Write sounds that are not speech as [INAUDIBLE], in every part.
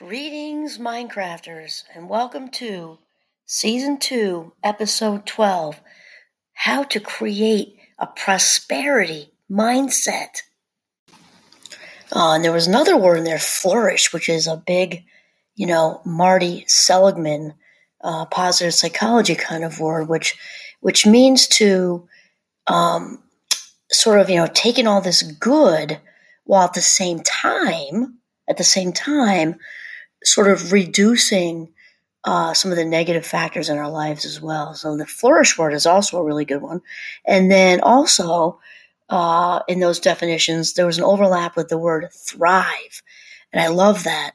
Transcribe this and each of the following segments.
Greetings, Minecrafters, and welcome to Season 2, Episode 12 How to Create a Prosperity Mindset. Uh, and there was another word in there, flourish, which is a big, you know, Marty Seligman uh, positive psychology kind of word, which which means to um, sort of, you know, taking all this good while at the same time, at the same time, sort of reducing uh, some of the negative factors in our lives as well. So the flourish word is also a really good one. And then also uh, in those definitions, there was an overlap with the word thrive. And I love that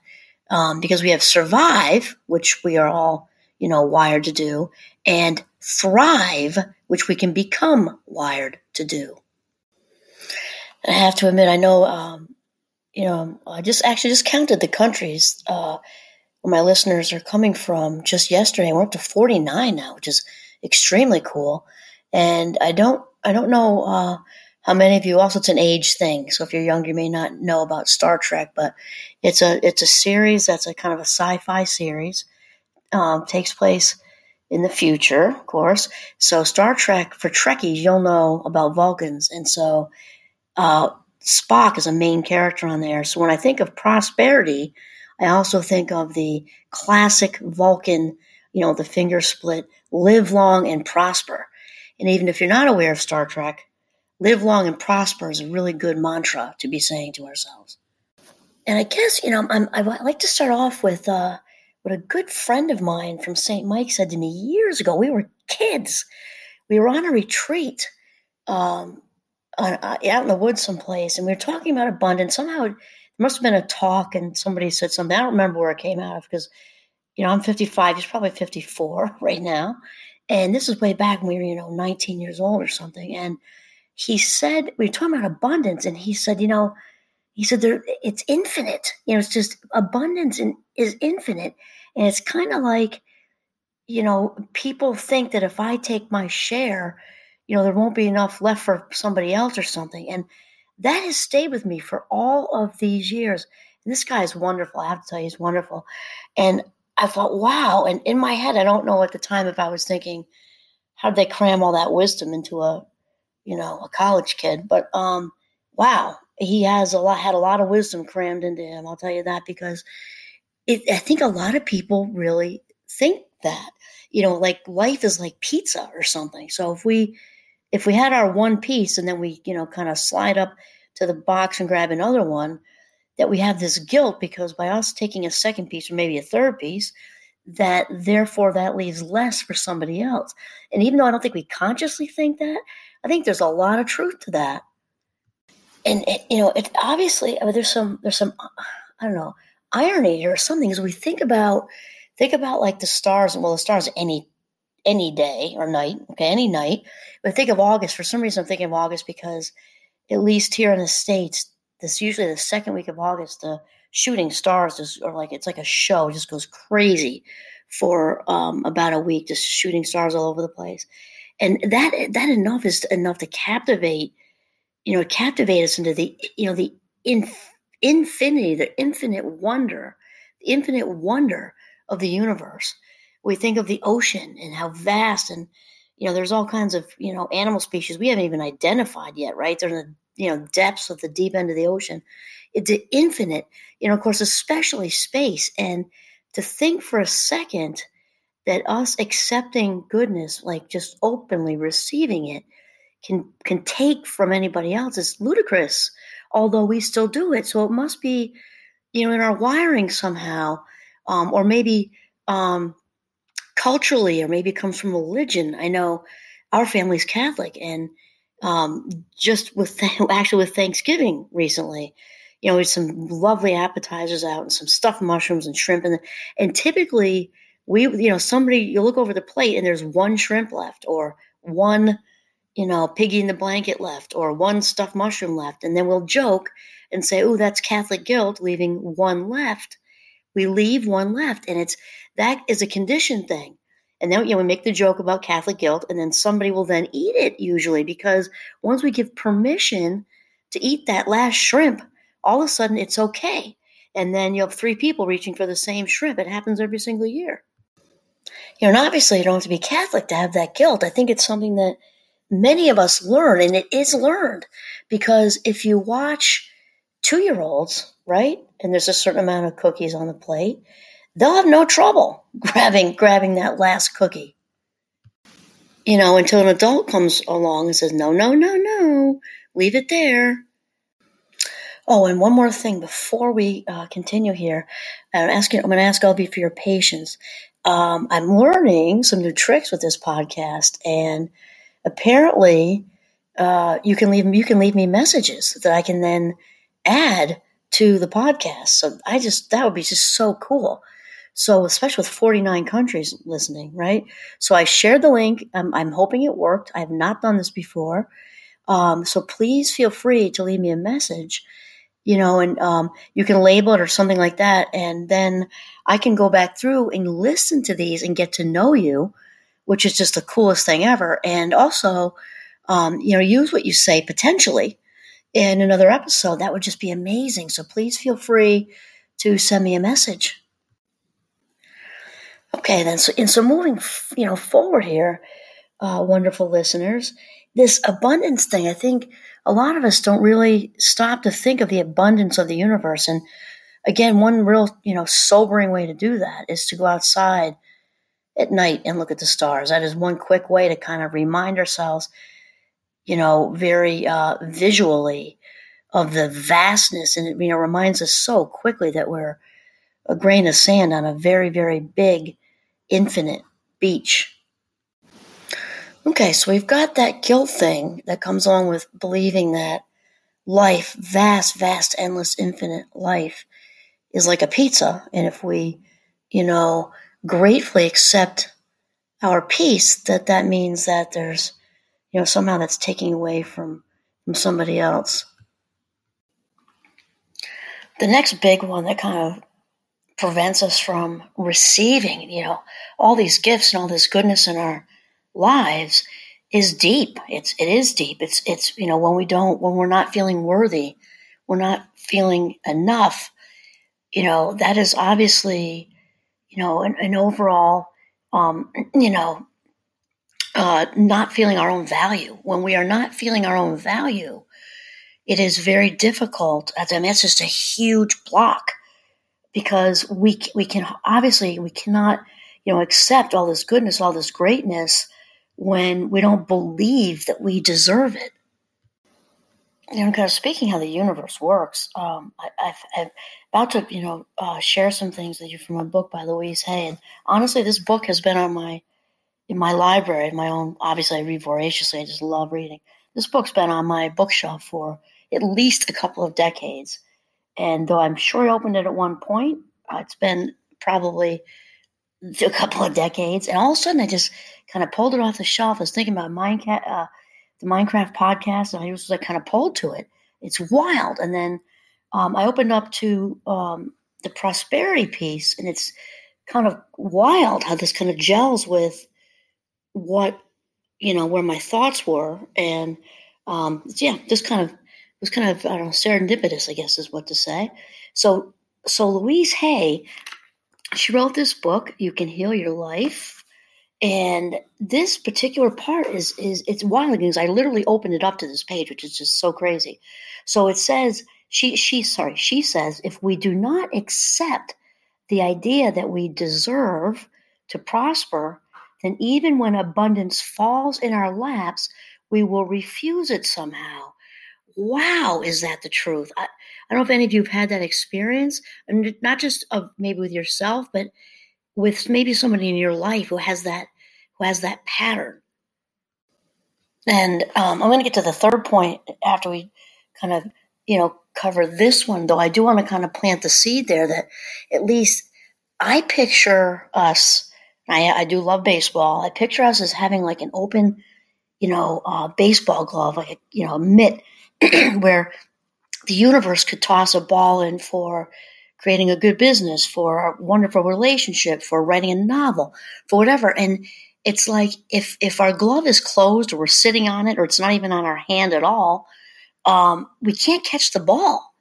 um, because we have survive, which we are all, you know, wired to do, and thrive, which we can become wired to do. And I have to admit, I know um, you know, I just actually just counted the countries uh, where my listeners are coming from just yesterday. We're up to 49 now, which is extremely cool. And I don't, I don't know uh, how many of you. Also, it's an age thing. So if you're young, you may not know about Star Trek, but it's a, it's a series that's a kind of a sci-fi series. Um, takes place in the future, of course. So Star Trek for Trekkies, you'll know about Vulcans, and so. Uh, Spock is a main character on there. So when I think of prosperity, I also think of the classic Vulcan, you know, the finger split, live long and prosper. And even if you're not aware of Star Trek, live long and prosper is a really good mantra to be saying to ourselves. And I guess, you know, I'm, i like to start off with uh, what a good friend of mine from St. Mike said to me years ago. We were kids. We were on a retreat um, uh, out in the woods someplace, and we were talking about abundance. Somehow, there must have been a talk, and somebody said something. I don't remember where it came out of because, you know, I'm 55. He's probably 54 [LAUGHS] right now, and this is way back when we were, you know, 19 years old or something. And he said we were talking about abundance, and he said, you know, he said there it's infinite. You know, it's just abundance and is infinite, and it's kind of like, you know, people think that if I take my share you know, there won't be enough left for somebody else or something. And that has stayed with me for all of these years. And this guy is wonderful. I have to tell you, he's wonderful. And I thought, wow. And in my head, I don't know at the time if I was thinking, how did they cram all that wisdom into a, you know, a college kid? But um, wow, he has a lot, had a lot of wisdom crammed into him. I'll tell you that because it, I think a lot of people really think that, you know, like life is like pizza or something. So if we if we had our one piece and then we, you know, kind of slide up to the box and grab another one, that we have this guilt because by us taking a second piece or maybe a third piece, that therefore that leaves less for somebody else. And even though I don't think we consciously think that, I think there's a lot of truth to that. And it, you know, it obviously I mean, there's some there's some I don't know irony or something as we think about think about like the stars. And well, the stars any any day or night, okay, any night. But think of August. For some reason, I'm thinking of August because, at least here in the states, this usually the second week of August, the shooting stars just or like it's like a show, it just goes crazy for um, about a week, just shooting stars all over the place, and that that enough is enough to captivate, you know, captivate us into the you know the inf- infinity, the infinite wonder, the infinite wonder of the universe we think of the ocean and how vast and you know there's all kinds of you know animal species we haven't even identified yet right? They're in the you know depths of the deep end of the ocean. It's infinite you know of course especially space. And to think for a second that us accepting goodness like just openly receiving it can can take from anybody else is ludicrous although we still do it. So it must be you know in our wiring somehow um, or maybe um, culturally or maybe it comes from religion. I know our family's Catholic, and um, just with [LAUGHS] actually with Thanksgiving recently, you know, we had some lovely appetizers out and some stuffed mushrooms and shrimp, and and typically we, you know, somebody you look over the plate and there's one shrimp left or one, you know, piggy in the blanket left or one stuffed mushroom left, and then we'll joke and say, "Oh, that's Catholic guilt, leaving one left." We leave one left, and it's that is a condition thing. And then you know we make the joke about Catholic guilt, and then somebody will then eat it usually because once we give permission to eat that last shrimp, all of a sudden it's okay. and then you have three people reaching for the same shrimp. It happens every single year. You know, and obviously you don't have to be Catholic to have that guilt. I think it's something that many of us learn, and it is learned because if you watch two year olds, right, and there's a certain amount of cookies on the plate, they'll have no trouble grabbing grabbing that last cookie. You know, until an adult comes along and says, "No, no, no, no, leave it there." Oh, and one more thing before we uh, continue here, I'm asking. I'm going to ask all of you for your patience. Um, I'm learning some new tricks with this podcast, and apparently, uh, you can leave you can leave me messages that I can then add to the podcast. So I just that would be just so cool. So especially with 49 countries listening, right? So I shared the link. I'm, I'm hoping it worked. I have not done this before. Um, so please feel free to leave me a message, you know, and um, you can label it or something like that. And then I can go back through and listen to these and get to know you, which is just the coolest thing ever. And also, um, you know, use what you say potentially in another episode. That would just be amazing. So please feel free to send me a message. Okay, then. So, and so moving, you know, forward here, uh, wonderful listeners, this abundance thing. I think a lot of us don't really stop to think of the abundance of the universe. And again, one real, you know, sobering way to do that is to go outside at night and look at the stars. That is one quick way to kind of remind ourselves, you know, very uh, visually of the vastness, and it you know reminds us so quickly that we're a grain of sand on a very, very big infinite beach. Okay, so we've got that guilt thing that comes along with believing that life, vast, vast, endless, infinite life, is like a pizza. And if we, you know, gratefully accept our piece, that that means that there's, you know, somehow that's taking away from, from somebody else. The next big one that kind of prevents us from receiving, you know, all these gifts and all this goodness in our lives is deep. It's it is deep. It's it's you know when we don't when we're not feeling worthy, we're not feeling enough. You know that is obviously you know an, an overall um, you know uh, not feeling our own value. When we are not feeling our own value, it is very difficult. I mean, that's just a huge block because we we can obviously we cannot you know accept all this goodness, all this greatness when we don't believe that we deserve it. You know, kind of speaking how the universe works. Um, I, am about to you know uh, share some things that you from a book by Louise Hay, and honestly, this book has been on my in my library, my own. Obviously, I read voraciously. I just love reading. This book's been on my bookshelf for at least a couple of decades and though I'm sure I opened it at one point, uh, it's been probably a couple of decades. And all of a sudden, I just kind of pulled it off the shelf. I was thinking about Minecraft, uh, the Minecraft podcast, and I was like kind of pulled to it. It's wild. And then um, I opened up to um, the prosperity piece, and it's kind of wild how this kind of gels with what you know where my thoughts were, and um, yeah, this kind of was kind of I don't know serendipitous, I guess is what to say. So so Louise Hay, she wrote this book, You Can Heal Your Life. And this particular part is is it's wild because I literally opened it up to this page, which is just so crazy. So it says she she sorry, she says if we do not accept the idea that we deserve to prosper, then even when abundance falls in our laps, we will refuse it somehow wow, is that the truth? I, I don't know if any of you have had that experience, and not just of maybe with yourself, but with maybe somebody in your life who has that who has that pattern. And um, I'm going to get to the third point after we kind of you know cover this one, though I do want to kind of plant the seed there that at least I picture us. I, I do love baseball. I picture us as having like an open, you know, uh, baseball glove, like a you know a mitt [CLEARS THROAT] where the universe could toss a ball in for creating a good business, for a wonderful relationship, for writing a novel, for whatever. And it's like if if our glove is closed or we're sitting on it or it's not even on our hand at all, um, we can't catch the ball.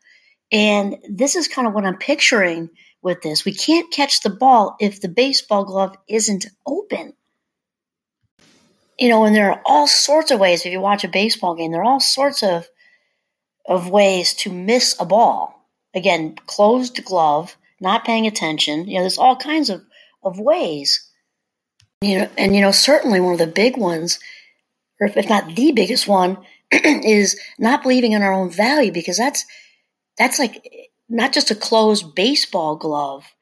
And this is kind of what I'm picturing with this. We can't catch the ball if the baseball glove isn't open. You know, and there are all sorts of ways if you watch a baseball game, there are all sorts of of ways to miss a ball. Again, closed glove, not paying attention. You know, there's all kinds of, of ways. You know, and you know, certainly one of the big ones, or if not the biggest one, [CLEARS THROAT] is not believing in our own value because that's that's like not just a closed baseball glove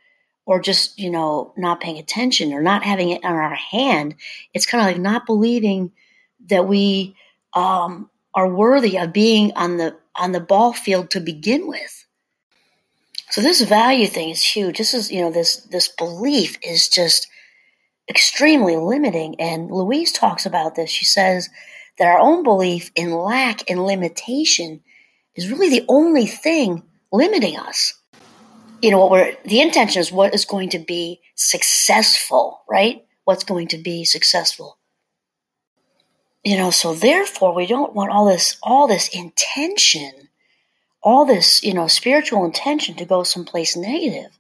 or just you know not paying attention or not having it on our hand. It's kind of like not believing that we um, are worthy of being on the on the ball field to begin with. So this value thing is huge. This is you know this this belief is just extremely limiting. And louise talks about this. She says that our own belief in lack and limitation is really the only thing limiting us. You know, what we're, the intention is what is going to be successful, right? What's going to be successful. You know, so therefore we don't want all this, all this intention, all this, you know, spiritual intention to go someplace negative.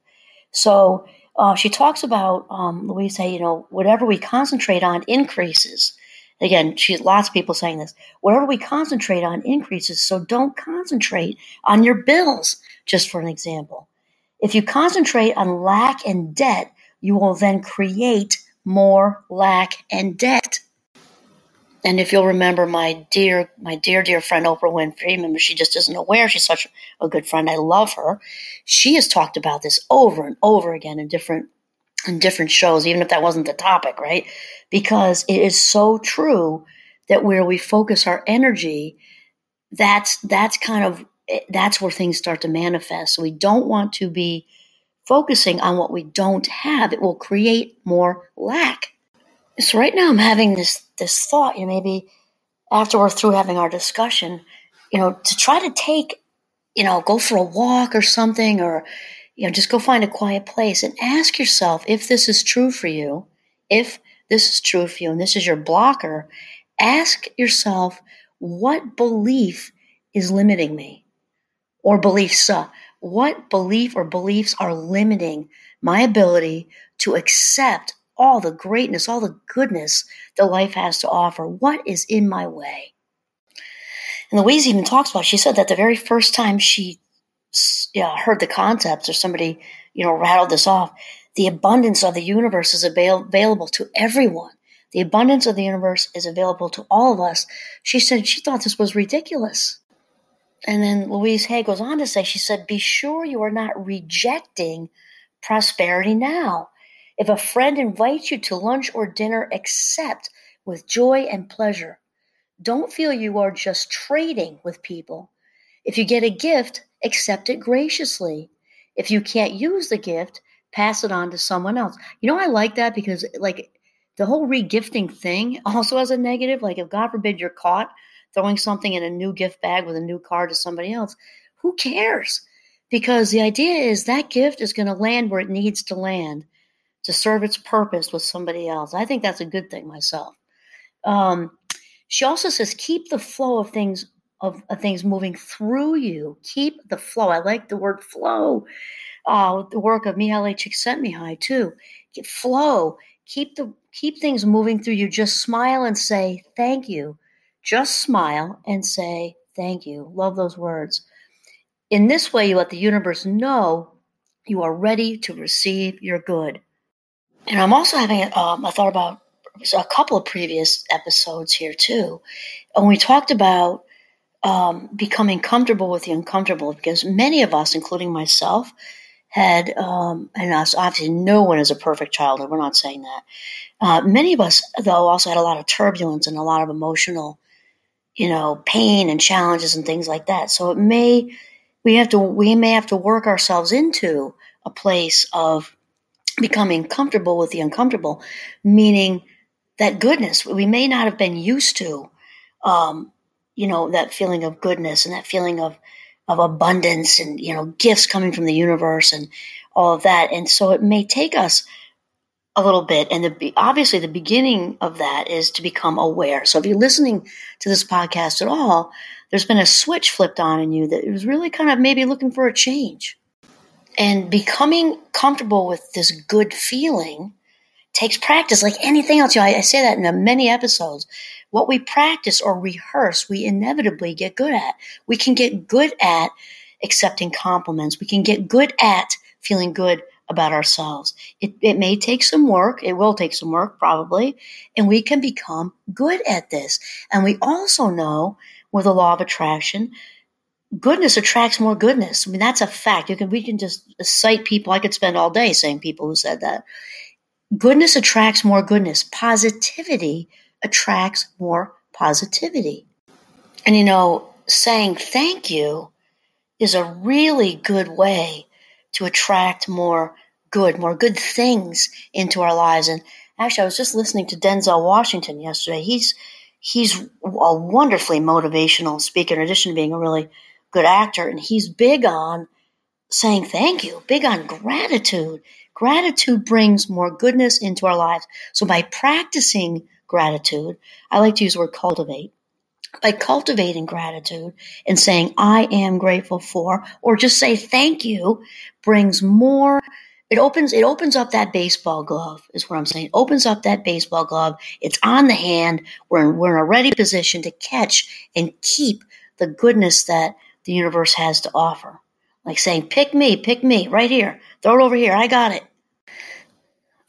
So uh, she talks about, um, Louise say, you know, whatever we concentrate on increases. Again, she lots of people saying this. Whatever we concentrate on increases, so don't concentrate on your bills, just for an example. If you concentrate on lack and debt, you will then create more lack and debt. And if you'll remember my dear, my dear, dear friend Oprah Winfrey, remember she just isn't aware she's such a good friend. I love her. She has talked about this over and over again in different in different shows, even if that wasn't the topic, right? Because it is so true that where we focus our energy, that's that's kind of eh, that's where things start to manifest. So we don't want to be focusing on what we don't have. It will create more lack. So right now I'm having this this thought, you know, maybe after we're through having our discussion, you know, to try to take, you know, go for a walk or something or you know, just go find a quiet place and ask yourself if this is true for you. If this is true for you and this is your blocker, ask yourself what belief is limiting me or beliefs. Uh, what belief or beliefs are limiting my ability to accept all the greatness, all the goodness that life has to offer? What is in my way? And Louise even talks about, she said that the very first time she yeah, heard the concepts or somebody, you know, rattled this off. The abundance of the universe is avail- available to everyone. The abundance of the universe is available to all of us. She said she thought this was ridiculous. And then Louise Hay goes on to say, she said, be sure you are not rejecting prosperity now. If a friend invites you to lunch or dinner, accept with joy and pleasure. Don't feel you are just trading with people. If you get a gift, accept it graciously. If you can't use the gift, pass it on to someone else. You know, I like that because, like, the whole regifting thing [LAUGHS] also has a negative. Like, if God forbid you're caught throwing something in a new gift bag with a new card to somebody else, who cares? Because the idea is that gift is going to land where it needs to land to serve its purpose with somebody else. I think that's a good thing myself. Um, she also says keep the flow of things of, of things moving through you. Keep the flow. I like the word flow. Uh, the work of Mihaly Csikszentmihalyi too. Keep flow. Keep the keep things moving through you. Just smile and say thank you. Just smile and say thank you. Love those words. In this way, you let the universe know you are ready to receive your good. And I'm also having um, a thought about a couple of previous episodes here too. And we talked about um, becoming comfortable with the uncomfortable because many of us, including myself, had, um, and us, obviously, no one is a perfect childhood. We're not saying that. Uh, many of us, though, also had a lot of turbulence and a lot of emotional, you know, pain and challenges and things like that. So it may, we have to, we may have to work ourselves into a place of becoming comfortable with the uncomfortable, meaning that goodness we may not have been used to um, you know that feeling of goodness and that feeling of of abundance and you know gifts coming from the universe and all of that and so it may take us a little bit and the obviously the beginning of that is to become aware so if you're listening to this podcast at all there's been a switch flipped on in you that was really kind of maybe looking for a change. And becoming comfortable with this good feeling takes practice like anything else. You know, I, I say that in many episodes. What we practice or rehearse, we inevitably get good at. We can get good at accepting compliments. We can get good at feeling good about ourselves. It, it may take some work. It will take some work, probably. And we can become good at this. And we also know with the law of attraction, goodness attracts more goodness. I mean, that's a fact. You can, we can just cite people. I could spend all day saying people who said that. Goodness attracts more goodness. Positivity attracts more positivity. And you know, saying thank you is a really good way to attract more good, more good things into our lives. And actually, I was just listening to Denzel Washington yesterday. He's he's a wonderfully motivational speaker, in addition to being a really good actor. And he's big on saying thank you, big on gratitude. Gratitude brings more goodness into our lives. So by practicing gratitude, I like to use the word cultivate. By cultivating gratitude and saying, I am grateful for, or just say thank you, brings more it opens it opens up that baseball glove is what i'm saying. Opens up that baseball glove. It's on the hand. We're in, we're in a ready position to catch and keep the goodness that the universe has to offer. Like saying pick me pick me right here. Throw it over here. I got it.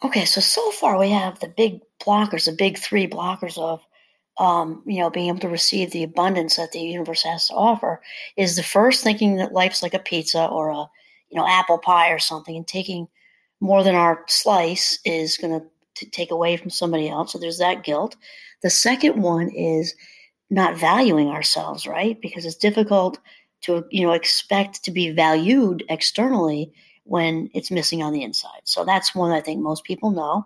Okay so so far we have the big blockers the big three blockers of um, you know, being able to receive the abundance that the universe has to offer is the first thinking that life's like a pizza or a you know, apple pie or something, and taking more than our slice is going to take away from somebody else. So there's that guilt. The second one is not valuing ourselves, right? Because it's difficult to, you know, expect to be valued externally when it's missing on the inside. So that's one I think most people know.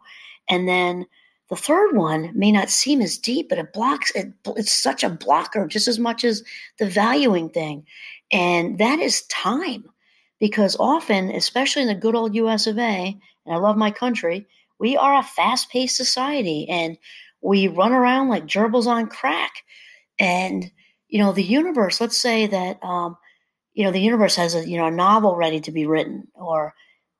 And then the third one may not seem as deep, but it blocks it, it's such a blocker just as much as the valuing thing. And that is time because often, especially in the good old US of A, and I love my country, we are a fast paced society and we run around like gerbils on crack. And, you know, the universe, let's say that, um, you know, the universe has a, you know, a novel ready to be written or,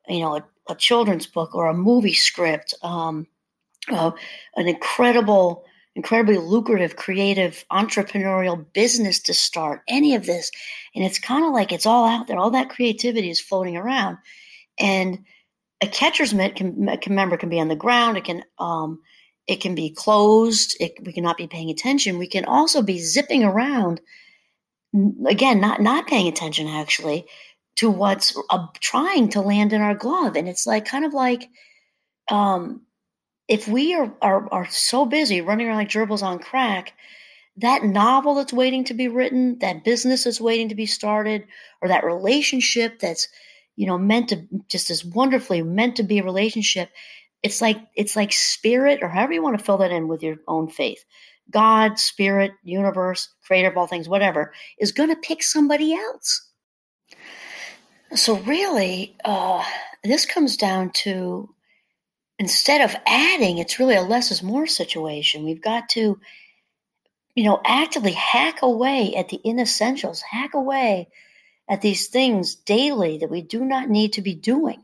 you know, a, a children's book or a movie script, um, uh, an incredible incredibly lucrative, creative, entrepreneurial business to start, any of this. And it's kind of like it's all out there. All that creativity is floating around. And a catcher's mitt can, remember can be on the ground. It can um, it can be closed. It, we cannot be paying attention. We can also be zipping around. Again, not not paying attention actually to what's uh, trying to land in our glove, and it's like kind of like um, if we are, are, are so busy running around like gerbils on crack, that novel that's waiting to be written, that business that's waiting to be started, or that relationship that's, you know, meant to just as wonderfully meant to be a relationship, it's like it's like spirit, or however you want to fill that in with your own faith. God, spirit, universe, creator of all things, whatever, is going to pick somebody else. So really, uh, this comes down to instead of adding, it's really a less is more situation. We've got to, you know, actively hack away at the inessentials, hack away at these things daily that we do not need to be doing.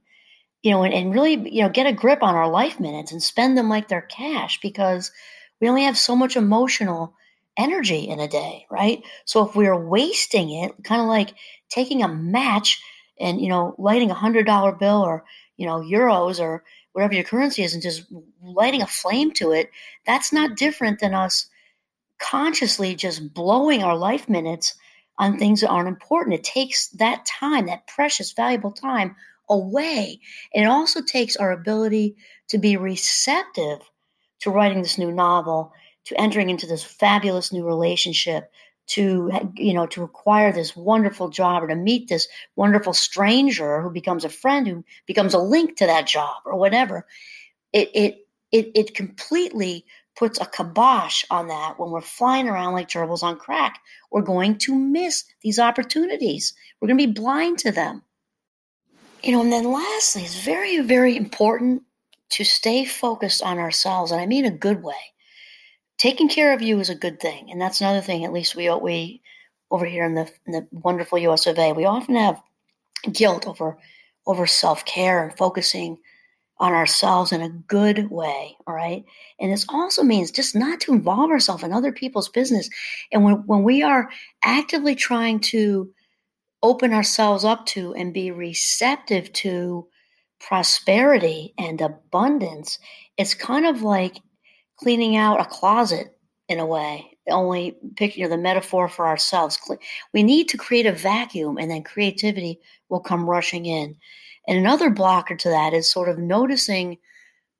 You know, and, and really, you know, get a grip on our life minutes and spend them like they're cash because we only have so much emotional energy in a day, right? So if we're wasting it, kind of like taking a match and, you know, lighting a hundred dollar bill or, you know, euros or whatever your currency is and just lighting a flame to it, that's not different than us consciously just blowing our life minutes on things that aren't important. It takes that time, that precious, valuable time away. And it also takes our ability to be receptive to writing this new novel, to entering into this fabulous new relationship, to you know to acquire this wonderful job or to meet this wonderful stranger who becomes a friend who becomes a link to that job or whatever it it it, it completely puts a kibosh on that when we're flying around like gerbils on crack. We're going to miss these opportunities. We're going to be blind to them. You know and then lastly it's very very important to stay focused on ourselves and i mean a good way taking care of you is a good thing, and that's another thing. At least we we over here in the, in the wonderful US of A. We often have guilt over over self-care and focusing on ourselves in a good way, all right? And this also means just not to involve ourselves in other people's business. And when, when we are actively trying to open ourselves up to and be receptive to prosperity and abundance, it's kind of like cleaning out a closet in a way. Only picking you know, the metaphor for ourselves. We need to create a vacuum, and then creativity will come rushing in. And another blocker to that is sort of noticing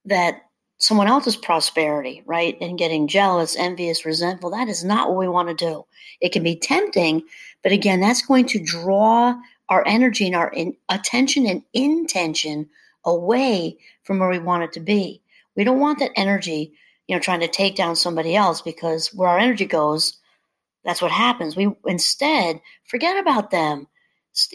that someone else's prosperity, right? And getting jealous, envious, resentful. That is not what we want to do. It can be tempting, but again, that's going to draw our energy and our in, attention and intention away from where we want it to be. We don't want that energy, you know, trying to take down somebody else because where our energy goes, that's what happens. We instead forget about them.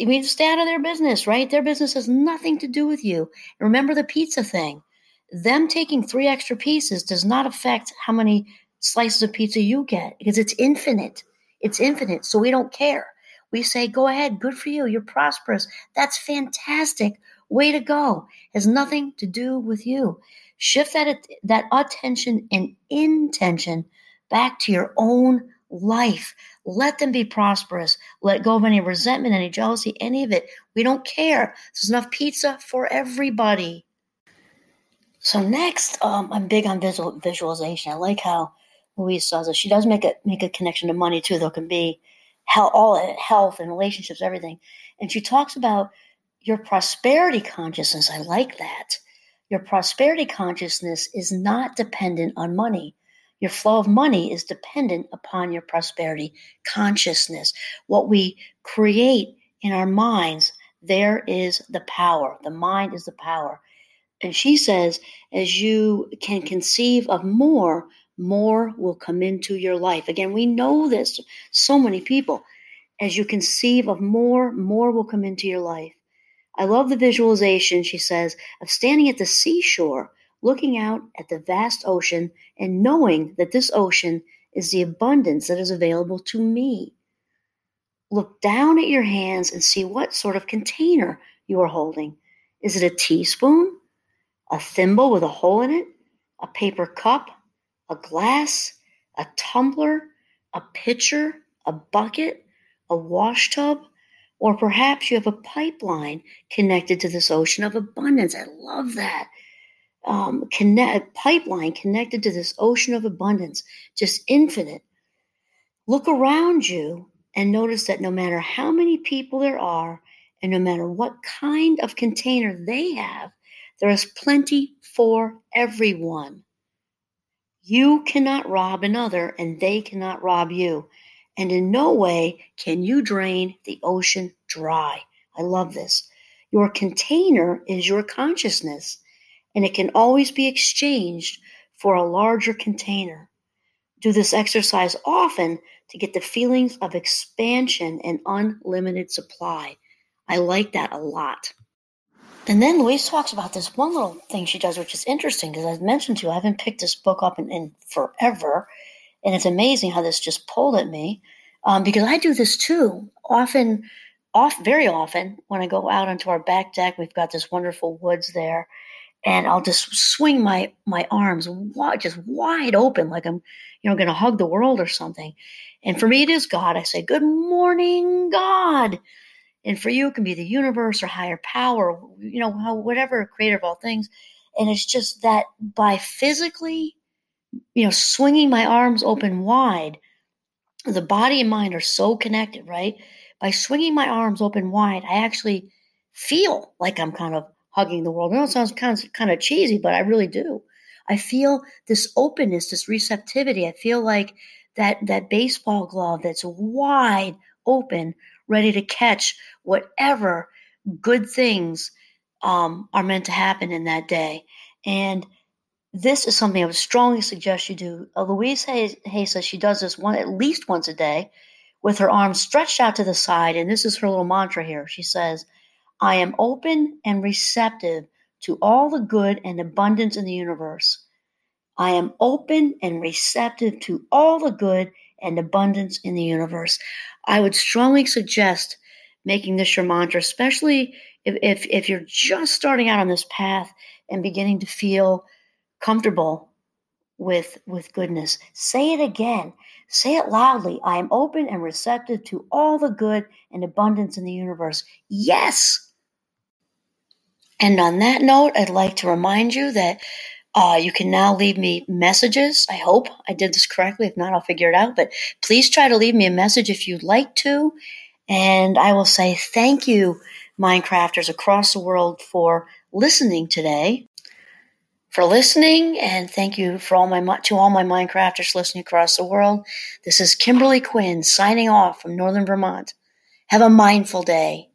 we stay out of their business, right? Their business has nothing to do with you. remember the pizza thing. Them taking three extra pieces does not affect how many slices of pizza you get because it's infinite. It's infinite. So we don't care. We say, go ahead, good for you. You're prosperous. That's fantastic. Way to go. Has nothing to do with you. Shift that, that attention and intention back to your own life. Let them be prosperous. Let go of any resentment, any jealousy, any of it. We don't care. There's enough pizza for everybody. So next, um, I'm big on visual, visualization. I like how Louise does it. She does make a make a connection to money too. There can be health, all health and relationships, everything. And she talks about your prosperity consciousness. I like that. Your prosperity consciousness is not dependent on money. Your flow of money is dependent upon your prosperity consciousness. What we create in our minds, there is the power. The mind is the power. And she says, as you can conceive of more, more will come into your life. Again, we know this, so many people. As you conceive of more, more will come into your life. I love the visualization, she says, of standing at the seashore, looking out at the vast ocean and knowing that this ocean is the abundance that is available to me. Look down at your hands and see what sort of container you are holding. Is it a teaspoon? a thimble with a hole in it, a paper cup, a glass, a tumbler, a pitcher, a bucket, a wash tub, or perhaps you have a pipeline connected to this ocean of abundance. I love that. Um, connect, pipeline connected to this ocean of abundance, just infinite. Look around you and notice that no matter how many people there are, and no matter what kind of container they have, there is plenty for everyone. You cannot rob another, and they cannot rob you. And in no way can you drain the ocean dry. I love this. Your container is your consciousness, and it can always be exchanged for a larger container. Do this exercise often to get the feelings of expansion and unlimited supply. I like that a lot. And then Louise talks about this one little thing she does, which is interesting because I've mentioned to you, I haven't picked this book up in, in forever. And it's amazing how this just pulled at me um, because I do this too. Often, off very often, when I go out onto our back deck, we've got this wonderful woods there, and I'll just swing my my arms wide, just wide open, like I'm, you know, going to hug the world or something. And for me, it is God. I say, "Good morning, God." And for you, it can be the universe or higher power, you know, whatever creator of all things. And it's just that by physically, you know, swinging my arms open wide, the body and mind are so connected, right? By swinging my arms open wide, I actually feel like I'm kind of hugging the world. I know it sounds kind of, kind of cheesy, but I really do. I feel this openness, this receptivity. I feel like that that baseball glove that's wide open ready to catch whatever good things um, are meant to happen in that day. And this is something I would strongly suggest you do. Uh, Louise says she does this one at least once a day with her arms stretched out to the side. And this is her little mantra here. She says, I am open and receptive to all the good and abundance in the universe. I am open and receptive to all the good and abundance in the universe. I would strongly suggest making this your mantra, especially if, if, if you're just starting out on this path and beginning to feel comfortable with with goodness. Say it again. Say it loudly. I am open and receptive to all the good and abundance in the universe. Yes. And on that note, I'd like to remind you that uh, you can now leave me messages. I hope I did this correctly. If not, I'll figure it out. But please try to leave me a message if you'd like to. And I will say thank you, Minecrafters across the world, for listening today for listening, and thank you for all my to all my Minecrafters listening across the world. This is Kimberly Quinn signing off from Northern Vermont. Have a mindful day.